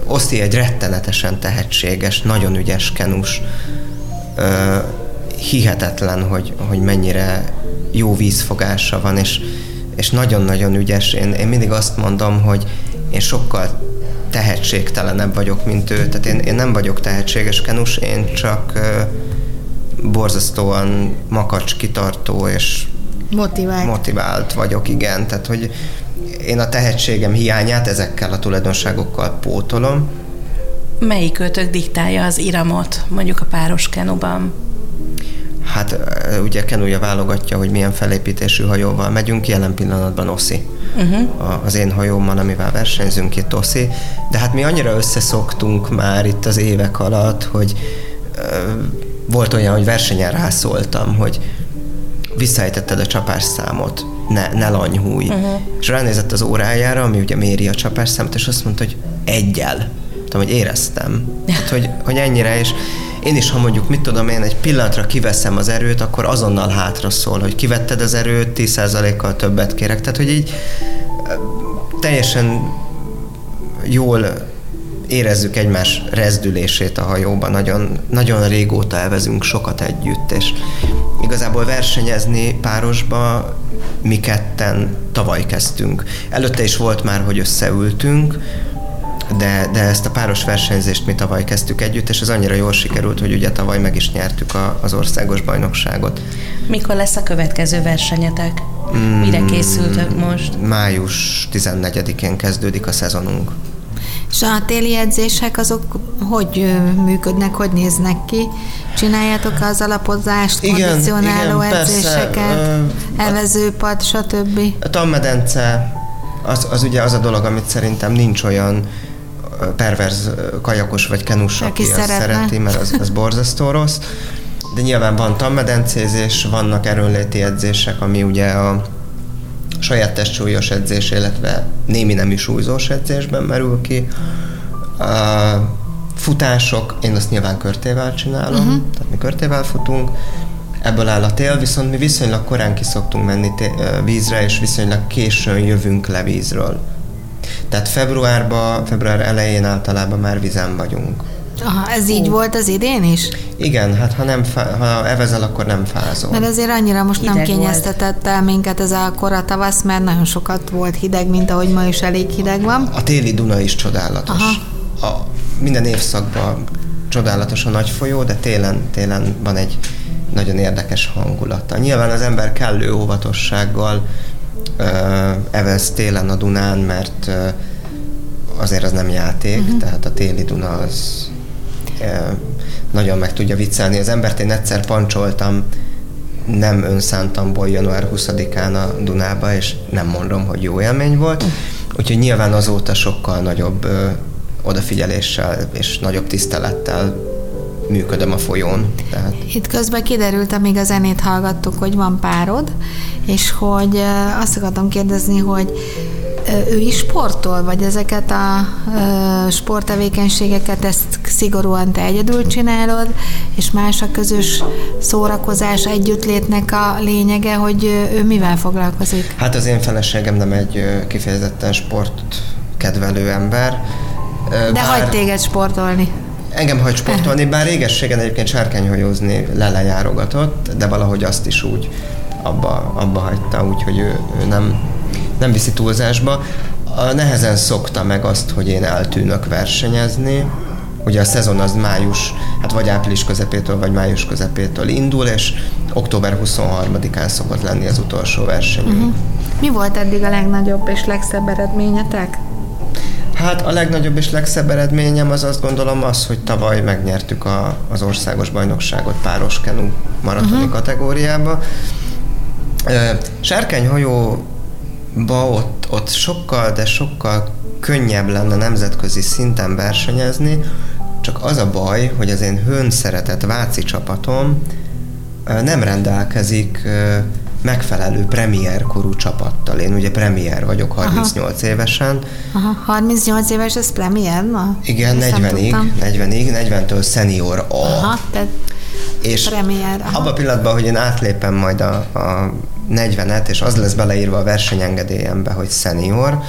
Oszi egy rettenetesen tehetséges, nagyon ügyes kenus. Hihetetlen, hogy, hogy mennyire jó vízfogása van, és, és nagyon-nagyon ügyes. Én, én mindig azt mondom, hogy én sokkal tehetségtelenebb vagyok, mint ő. Tehát én, én nem vagyok tehetséges kenus, én csak borzasztóan makacs, kitartó és motivált. motivált vagyok, igen. Tehát, hogy én a tehetségem hiányát ezekkel a tulajdonságokkal pótolom. Melyik őtök diktálja az iramot, mondjuk a páros kenuban? Hát ugye Kenúja válogatja, hogy milyen felépítésű hajóval megyünk, jelen pillanatban Oszi. Uh-huh. Az én hajómmal, amivel versenyzünk itt Oszi. De hát mi annyira összeszoktunk már itt az évek alatt, hogy volt olyan, hogy versenyen rászóltam, hogy visszaejtetted a csapásszámot, ne, ne lanyhúj. Uh-huh. És ránézett az órájára, ami ugye méri a csapásszámot, és azt mondta, hogy egyel. Tudom, hogy éreztem. Tehát, hogy, hogy ennyire, és én is, ha mondjuk, mit tudom én, egy pillanatra kiveszem az erőt, akkor azonnal hátra szól, hogy kivetted az erőt, 10%-kal többet kérek. Tehát, hogy így teljesen jól érezzük egymás rezdülését a hajóban, nagyon, nagyon régóta elvezünk sokat együtt, és igazából versenyezni párosba mi ketten tavaly kezdtünk. Előtte is volt már, hogy összeültünk, de, de ezt a páros versenyzést mi tavaly kezdtük együtt, és ez annyira jól sikerült, hogy ugye tavaly meg is nyertük a, az országos bajnokságot. Mikor lesz a következő versenyetek? Mire készültök most? Május 14-én kezdődik a szezonunk. És a téli edzések azok hogy működnek, hogy néznek ki? Csináljátok az alapozást, igen, kondicionáló igen, edzéseket, persze, evezőpad, stb. A tanmedence az, az ugye az a dolog, amit szerintem nincs olyan perverz kajakos vagy kenus, aki, aki azt szereti, mert az, az borzasztó rossz. De nyilván van tanmedencézés, vannak erőnléti edzések, ami ugye a saját testsúlyos edzés, illetve némi nemű súlyzós edzésben merül ki. A futások, én azt nyilván körtével csinálom, uh-huh. tehát mi körtével futunk, ebből áll a tél, viszont mi viszonylag korán ki szoktunk menni té- vízre, és viszonylag későn jövünk le vízről. Tehát februárban, február elején általában már vizen vagyunk. Aha, ez így volt az idén is? Igen, hát ha, nem fá, ha evezel, akkor nem fázol. Mert azért annyira most hideg nem kényeztetett el minket ez a kora tavasz, mert nagyon sokat volt hideg, mint ahogy ma is elég hideg van. A téli Duna is csodálatos. Aha. A, minden évszakban csodálatos a nagy folyó, de télen, télen van egy nagyon érdekes hangulata. Nyilván az ember kellő óvatossággal evez télen a Dunán, mert azért az nem játék, uh-huh. tehát a téli Duna az nagyon meg tudja viccelni az embert. Én egyszer pancsoltam nem önszántamból január 20-án a Dunába, és nem mondom, hogy jó élmény volt. Úgyhogy nyilván azóta sokkal nagyobb ö, odafigyeléssel és nagyobb tisztelettel működöm a folyón. Tehát. Itt közben kiderült, amíg a zenét hallgattuk, hogy van párod, és hogy azt akartam kérdezni, hogy ő is sportol, vagy ezeket a sporttevékenységeket ezt szigorúan te egyedül csinálod, és más a közös szórakozás együttlétnek a lényege, hogy ő mivel foglalkozik? Hát az én feleségem nem egy kifejezetten sport kedvelő ember. De bár... hagy téged sportolni. Engem hagy sportolni, bár régességen egyébként sárkányhajózni lelejárogatott, de valahogy azt is úgy abba, abba hagyta, úgyhogy ő, ő nem, nem viszi túlzásba. A nehezen szokta meg azt, hogy én eltűnök versenyezni. Ugye a szezon az május, hát vagy április közepétől, vagy május közepétől indul, és október 23-án szokott lenni az utolsó verseny. Uh-huh. Mi volt eddig a legnagyobb és legszebb eredményetek? Hát a legnagyobb és legszebb eredményem az azt gondolom az, hogy tavaly megnyertük a, az országos bajnokságot páros kenu maratoni uh-huh. kategóriába. Sárkányhajóba ott, ott sokkal, de sokkal könnyebb lenne nemzetközi szinten versenyezni, csak az a baj, hogy az én hőn szeretett Váci csapatom nem rendelkezik megfelelő premier korú csapattal. Én ugye premier vagyok 38 Aha. évesen. Aha, 38 éves, ez premier ma? Igen, 40-ig, 40-ig, 40-től senior A. Aha, tehát és premier. Abban a pillanatban, hogy én átlépem majd a, a 40-et, és az lesz beleírva a versenyengedélyembe, hogy senior,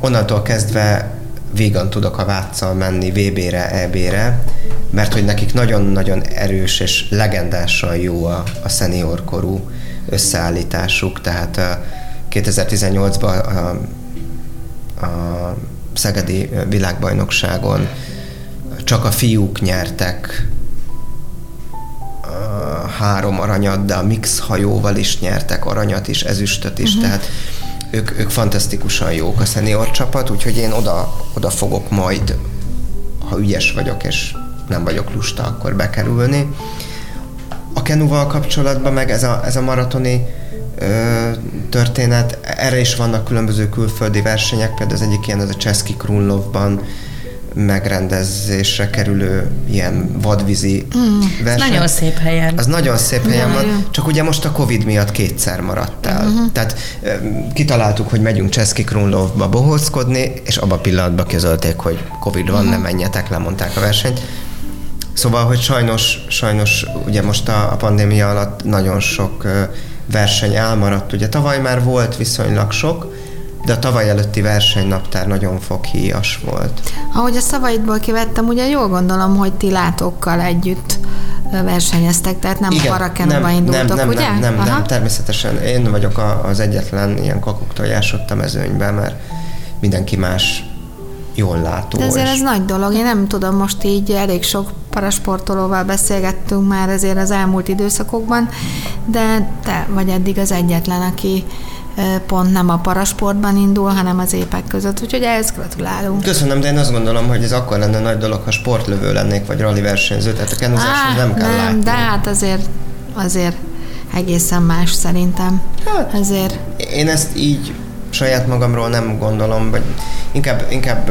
onnantól kezdve végan tudok a Váccal menni VB-re, EB-re, mert hogy nekik nagyon-nagyon erős és legendásan jó a, a senior korú összeállításuk, tehát 2018-ban a, a Szegedi világbajnokságon csak a fiúk nyertek három aranyat, de a mix hajóval is nyertek aranyat is, ezüstöt is, uh-huh. tehát ők, ők fantasztikusan jók a senior csapat, úgyhogy én oda, oda fogok majd, ha ügyes vagyok és nem vagyok lusta, akkor bekerülni. A kenuval kapcsolatban meg ez a, ez a maratoni ö, történet, erre is vannak különböző külföldi versenyek, például az egyik ilyen az a Cseszki Krunlovban megrendezésre kerülő ilyen vadvízi mm, verseny. Nagyon szép helyen. Az nagyon szép helyen van, csak ugye most a Covid miatt kétszer maradt el. Uh-huh. Tehát kitaláltuk, hogy megyünk Cseszki Krunlovba bohózkodni, és abba a pillanatban közölték, hogy Covid van, uh-huh. nem menjetek, lemondták a versenyt. Szóval, hogy sajnos, sajnos ugye most a, a pandémia alatt nagyon sok verseny elmaradt. Ugye tavaly már volt viszonylag sok, de a tavaly előtti versenynaptár nagyon foghíjas volt. Ahogy a szavaidból kivettem, ugye jól gondolom, hogy ti látókkal együtt versenyeztek, tehát nem Igen, parakenuba indultok, nem, ugye? Nem, nem, nem, természetesen én vagyok az egyetlen ilyen kakuktojás ott a mezőnyben, mert mindenki más jól látó. De ezért és... ez nagy dolog. Én nem tudom, most így elég sok parasportolóval beszélgettünk már ezért az elmúlt időszakokban, de te vagy eddig az egyetlen, aki pont nem a parasportban indul, hanem az épek között, úgyhogy ehhez gratulálunk. Köszönöm, de én azt gondolom, hogy ez akkor lenne nagy dolog, ha sportlövő lennék, vagy rally versenyző, tehát a kenuzáshoz nem kell nem, látni. De hát azért, azért egészen más szerintem. Hát, azért. Én ezt így saját magamról nem gondolom, vagy inkább, inkább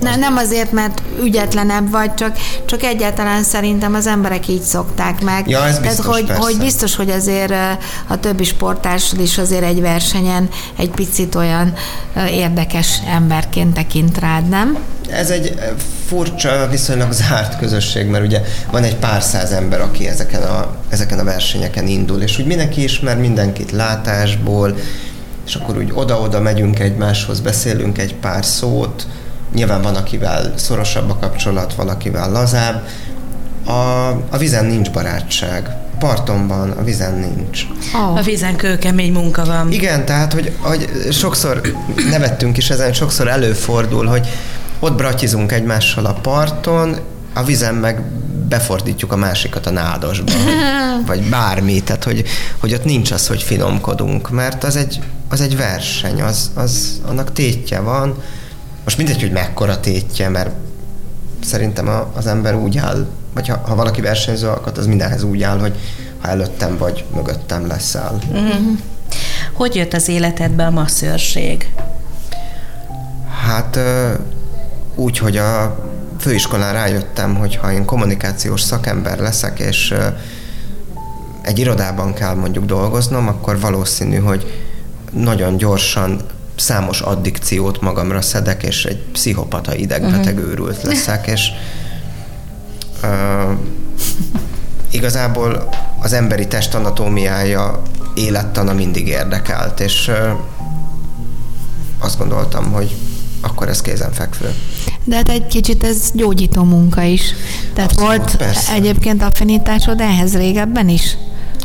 ne, nem azért, mert ügyetlenebb vagy, csak, csak egyáltalán szerintem az emberek így szokták meg. Ja, ez biztos, Tehát, hogy, hogy biztos, hogy azért a többi sportársad is azért egy versenyen egy picit olyan érdekes emberként tekint rád, nem? Ez egy furcsa, viszonylag zárt közösség, mert ugye van egy pár száz ember, aki ezeken a, ezeken a versenyeken indul, és úgy mindenki ismer mindenkit látásból, és akkor úgy oda-oda megyünk egymáshoz, beszélünk egy pár szót, Nyilván van, akivel szorosabb a kapcsolat, van, akivel lazább. A, a vizen nincs barátság. Parton van, a vizen nincs. Oh. A vizen kőkemény munka van. Igen, tehát, hogy, hogy sokszor nevettünk is ezen, sokszor előfordul, hogy ott bratizunk egymással a parton, a vizen meg befordítjuk a másikat a nádasba, vagy, vagy bármi, tehát hogy, hogy ott nincs az, hogy finomkodunk, mert az egy, az egy verseny, az, az, annak tétje van, most mindegy, hogy mekkora tétje, mert szerintem a, az ember úgy áll, vagy ha, ha valaki versenyző alkat, az mindenhez úgy áll, hogy ha előttem vagy mögöttem leszel. Mm-hmm. Hogy jött az életedbe a masszőrség? Hát úgy, hogy a főiskolán rájöttem, hogy ha én kommunikációs szakember leszek, és egy irodában kell mondjuk dolgoznom, akkor valószínű, hogy nagyon gyorsan számos addikciót magamra szedek, és egy pszichopata idegbeteg uh-huh. őrült leszek, és uh, igazából az emberi test anatómiája élettana mindig érdekelt, és uh, azt gondoltam, hogy akkor ez kézenfekvő. De hát egy kicsit ez gyógyító munka is. Tehát Abszolút, volt persze. egyébként affinitásod ehhez régebben is?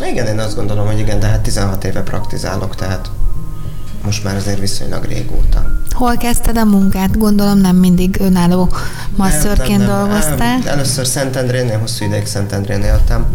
Igen, én azt gondolom, hogy igen, de hát 16 éve praktizálok, tehát most már azért viszonylag régóta. Hol kezdted a munkát? Gondolom nem mindig önálló masszörként nem, nem, nem. dolgoztál. Először Szentendrénél, hosszú ideig Szentendrénél éltem.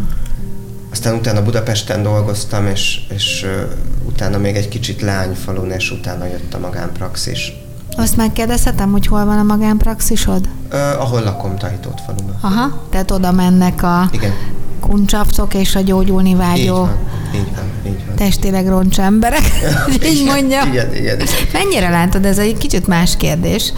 Aztán utána Budapesten dolgoztam, és, és uh, utána még egy kicsit Leányfalun, és utána jött a magánpraxis. Azt megkérdezhetem, hogy hol van a magánpraxisod? Uh, ahol lakom, Tajtót faluban. Aha, tehát oda mennek a Igen. kuncsapcok és a gyógyulni vágyó Így van, így van, testileg roncs emberek, így mondja. Igen, igen, igen. Mennyire látod, ez egy kicsit más kérdés,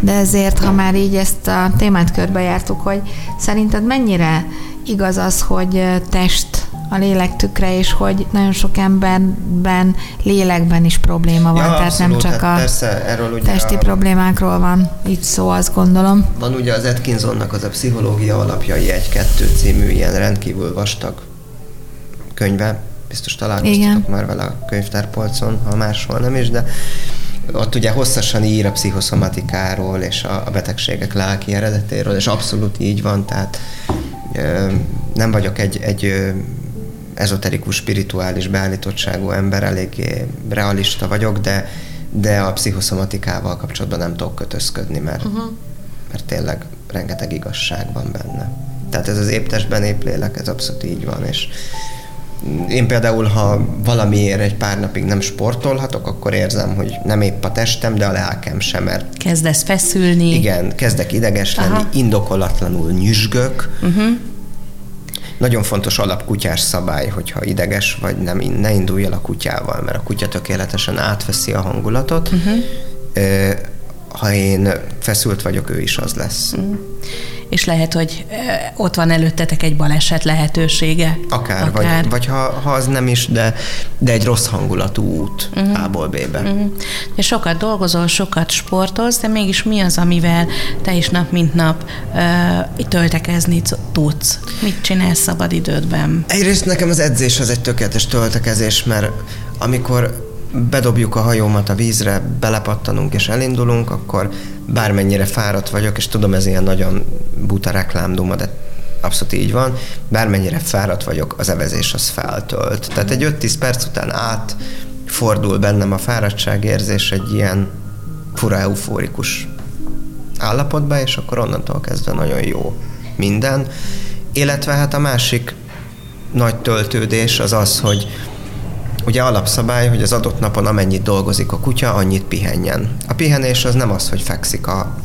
de ezért, ha már így ezt a témát körbejártuk, hogy szerinted mennyire igaz az, hogy test a lélek tükre, és hogy nagyon sok emberben lélekben is probléma van, Ja, tehát abszolút, nem csak hát a persze, erről ugye testi a- problémákról van itt szó, azt gondolom. Van ugye az Atkinsonnak az a Pszichológia alapjai 1-2 című ilyen rendkívül vastag könyve, biztos találkoztatok Igen. már vele a könyvtárpolcon, ha máshol nem is, de ott ugye hosszasan ír a pszichoszomatikáról és a, a betegségek lelki eredetéről, és abszolút így van, tehát ö, nem vagyok egy, egy ö, ezoterikus, spirituális beállítottságú ember, eléggé realista vagyok, de, de a pszichoszomatikával kapcsolatban nem tudok kötözködni, mert, uh-huh. mert tényleg rengeteg igazság van benne. Tehát ez az épp testben, épp lélek, ez abszolút így van, és én például, ha valamiért egy pár napig nem sportolhatok, akkor érzem, hogy nem épp a testem, de a lelkem sem, mert Kezdesz feszülni. igen, kezdek ideges lenni, Aha. indokolatlanul nyüzsgök. Uh-huh. Nagyon fontos alapkutyás szabály, hogyha ideges vagy, nem, ne indulj el a kutyával, mert a kutya tökéletesen átveszi a hangulatot. Uh-huh. Ha én feszült vagyok, ő is az lesz. Uh-huh. És lehet, hogy ö, ott van előttetek egy baleset lehetősége. Akár, Akár. vagy, vagy ha, ha az nem is, de, de egy rossz hangulatú út uh-huh. A-ból B-be. Uh-huh. De sokat dolgozol, sokat sportolsz, de mégis mi az, amivel te is nap mint nap ö, töltekezni tudsz? Mit csinálsz szabadidődben? Egyrészt nekem az edzés az egy tökéletes töltekezés, mert amikor bedobjuk a hajómat a vízre, belepattanunk és elindulunk, akkor bármennyire fáradt vagyok, és tudom, ez ilyen nagyon buta reklámduma, de abszolút így van, bármennyire fáradt vagyok, az evezés az feltölt. Tehát egy 5-10 perc után át fordul bennem a fáradtságérzés egy ilyen fura eufórikus állapotba, és akkor onnantól kezdve nagyon jó minden. Illetve hát a másik nagy töltődés az az, hogy ugye alapszabály, hogy az adott napon amennyit dolgozik a kutya, annyit pihenjen. A pihenés az nem az, hogy fekszik a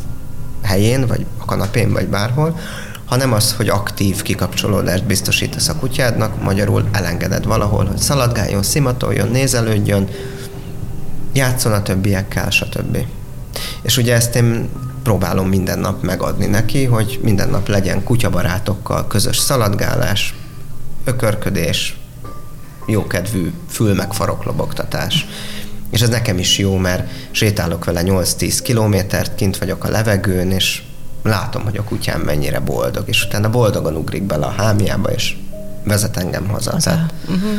helyén, vagy a kanapén, vagy bárhol, hanem az, hogy aktív kikapcsolódást biztosítasz a kutyádnak, magyarul elengeded valahol, hogy szaladgáljon, szimatoljon, nézelődjön, játszon a többiekkel, stb. És ugye ezt én próbálom minden nap megadni neki, hogy minden nap legyen kutyabarátokkal közös szaladgálás, ökörködés, jókedvű fül meg faroklobogtatás. És ez nekem is jó, mert sétálok vele 8-10 kilométert, kint vagyok a levegőn, és látom, hogy a kutyám mennyire boldog, és utána boldogan ugrik bele a hámjába, és vezet engem haza. Tehát, uh-huh.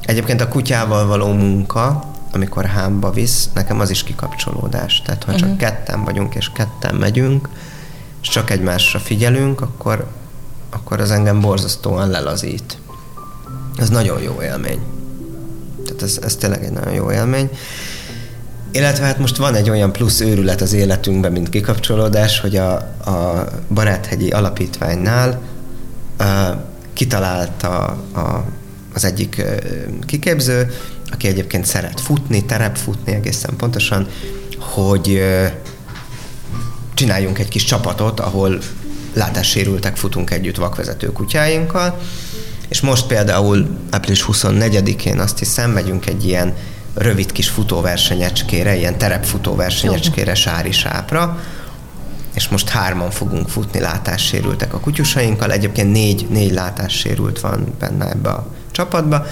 Egyébként a kutyával való munka, amikor hámba visz, nekem az is kikapcsolódás. Tehát ha uh-huh. csak ketten vagyunk, és ketten megyünk, és csak egymásra figyelünk, akkor, akkor az engem borzasztóan lelazít. Ez nagyon jó élmény. Tehát ez, ez tényleg egy nagyon jó élmény. Illetve hát most van egy olyan plusz őrület az életünkben, mint kikapcsolódás, hogy a, a Baráthegyi Alapítványnál uh, kitalálta a, az egyik uh, kiképző, aki egyébként szeret futni, terepfutni egészen pontosan, hogy uh, csináljunk egy kis csapatot, ahol látássérültek futunk együtt vakvezető kutyáinkkal, és most például április 24-én azt hiszem, megyünk egy ilyen rövid kis futóversenyecskére, ilyen terepfutóversenyecskére Sári Sápra, és most hárman fogunk futni látássérültek a kutyusainkkal. Egyébként négy, négy látássérült van benne ebbe a csapatba.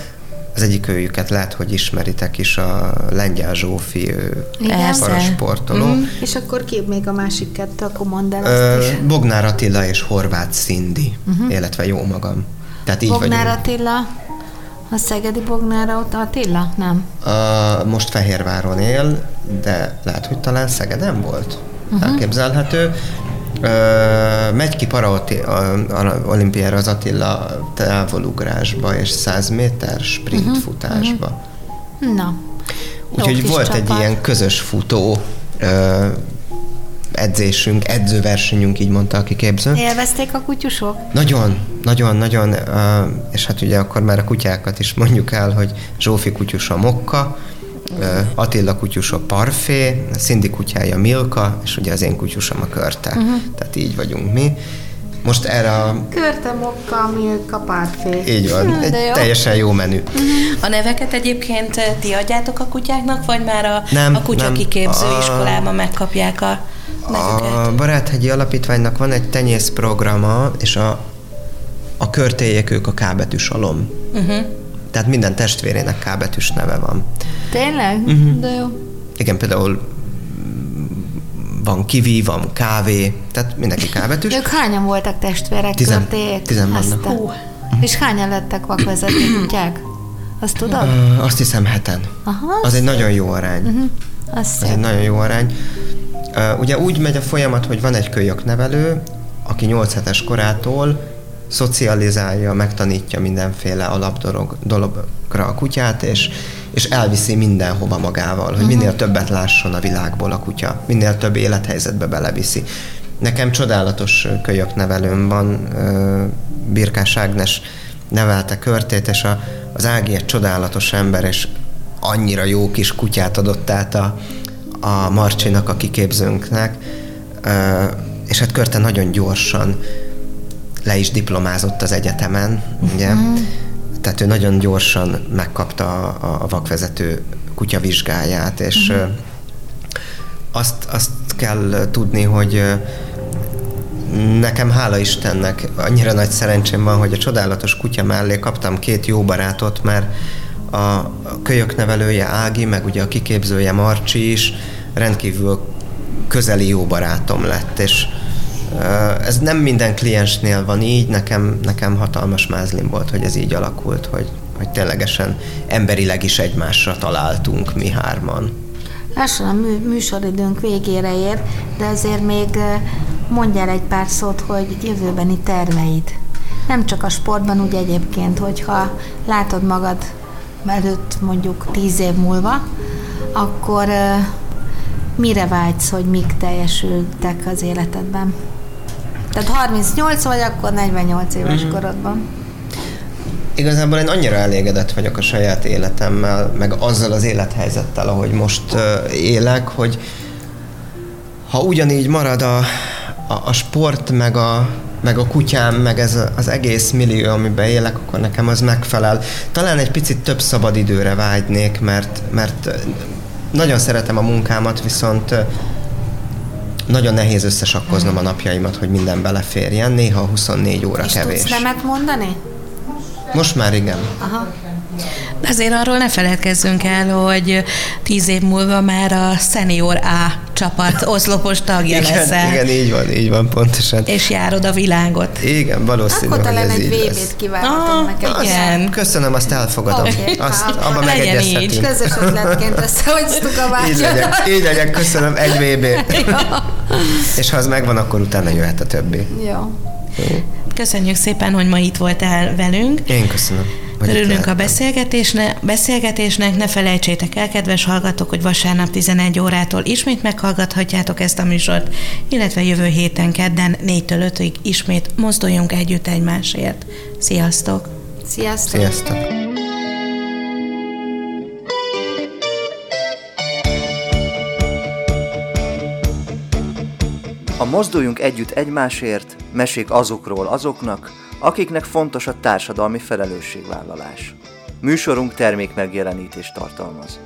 Az egyik őjüket lehet, hogy ismeritek is, a Lengyel Zsófi, ő parasportoló. Mm. És akkor ki még a másik kettő, akkor mondd el Ö. Bognár Attila és Horváth Szindi, uh-huh. illetve jó magam. Tehát így Bognár vagyunk. Attila, a szegedi Bognár Attila? Nem. A, most Fehérváron él, de lehet, hogy talán Szegeden volt. Uh-huh. Elképzelhető. Ö, megy ki paraolimpiára az Attila távolugrásba és 100 méter sprint uh-huh. futásba. Na. Jó Úgyhogy volt csapat. egy ilyen közös futó ö, edzésünk, edzőversenyünk, így mondta a kiképző. Élvezték a kutyusok? Nagyon, nagyon, nagyon, és hát ugye akkor már a kutyákat is mondjuk el, hogy Zsófi kutyus a mokka, Attila kutyus a Parfé, a Cindy kutyája Milka, és ugye az én kutyusom a Körte. Uh-huh. Tehát így vagyunk mi. Most erre a... Körte, mokka, milka, parfé. Így van, hmm, egy jó. teljesen jó menü. Uh-huh. A neveket egyébként ti adjátok a kutyáknak, vagy már a, nem, a kutya nem. kiképző a... iskolában megkapják a? A Baráthegyi Alapítványnak van egy tenyészprograma, és a, a körtélyek ők a kábetűs alom. Uh-huh. Tehát minden testvérének kábetűs neve van. Tényleg? Uh-huh. De jó. Igen, például van kivi, van kávé, tehát mindenki kábetűs. Ők hányan voltak testvérek? Tizen, körték? tizen vannak. Uh. És hányan lettek vakvezető kutyák? Azt tudod? Uh, azt hiszem heten. Aha, az, az egy nagyon jó arány. Uh-huh. Az, az egy nagyon jó arány. Ugye úgy megy a folyamat, hogy van egy kölyöknevelő, aki 8 hetes korától szocializálja, megtanítja mindenféle alapdologra a kutyát, és, és elviszi mindenhova magával, hogy minél többet lásson a világból a kutya, minél több élethelyzetbe beleviszi. Nekem csodálatos kölyök nevelőm van, Birkás Ágnes nevelte körtét, és a, az Ági egy csodálatos ember, és annyira jó kis kutyát adott át a, a Marcsinak, a kiképzőnknek, és hát Körte nagyon gyorsan le is diplomázott az egyetemen, ugye? Uh-huh. Tehát ő nagyon gyorsan megkapta a, a vakvezető kutyavizsgáját, és uh-huh. azt, azt kell tudni, hogy nekem hála Istennek annyira nagy szerencsém van, hogy a csodálatos kutya mellé kaptam két jó barátot, mert a kölyöknevelője Ági, meg ugye a kiképzője Marcsi is rendkívül közeli jó barátom lett, és ez nem minden kliensnél van így, nekem, nekem hatalmas mázlim volt, hogy ez így alakult, hogy, hogy ténylegesen emberileg is egymásra találtunk mi hárman. Lassan a mű, műsoridőnk végére ér, de azért még mondjál egy pár szót, hogy jövőbeni terveid. Nem csak a sportban, úgy egyébként, hogyha látod magad előtt mondjuk tíz év múlva, akkor mire vágysz, hogy mik teljesültek az életedben? Tehát 38 vagy, akkor 48 éves uh-huh. korodban. Igazából én annyira elégedett vagyok a saját életemmel, meg azzal az élethelyzettel, ahogy most élek, hogy ha ugyanígy marad a, a, a sport, meg a, meg a kutyám, meg ez az egész millió, amiben élek, akkor nekem az megfelel. Talán egy picit több szabadidőre vágynék, mert, mert nagyon szeretem a munkámat, viszont nagyon nehéz összesakkoznom a napjaimat, hogy minden beleférjen, néha 24 óra És kevés. tudsz nemet mondani? Most már igen. Aha. De azért arról ne feledkezzünk el, hogy tíz év múlva már a Senior A csapat oszlopos tagja igen, leszel. Igen, így van, így van, pontosan. És járod a világot. Igen, valószínű, Akkor talán egy VB-t kívánhatunk ah, neked. Igen. Köszönöm, azt elfogadom. Okay, azt, abba megegyezhetünk. Közös ötletként összehoztuk a vágyat. Így legyen, így legyen, köszönöm, egy VB. És ha az megvan, akkor utána jöhet a többi. Jó. Köszönjük szépen, hogy ma itt voltál velünk. Én köszönöm. Örülünk a beszélgetésnek, beszélgetésnek, ne felejtsétek el, kedves hallgatók, hogy vasárnap 11 órától ismét meghallgathatjátok ezt a műsort, illetve jövő héten kedden 4-től 5-ig ismét mozduljunk együtt egymásért. Sziasztok! Sziasztok! Sziasztok! A Mozduljunk együtt egymásért, mesék azokról azoknak, akiknek fontos a társadalmi felelősségvállalás. Műsorunk termék megjelenítést tartalmaz.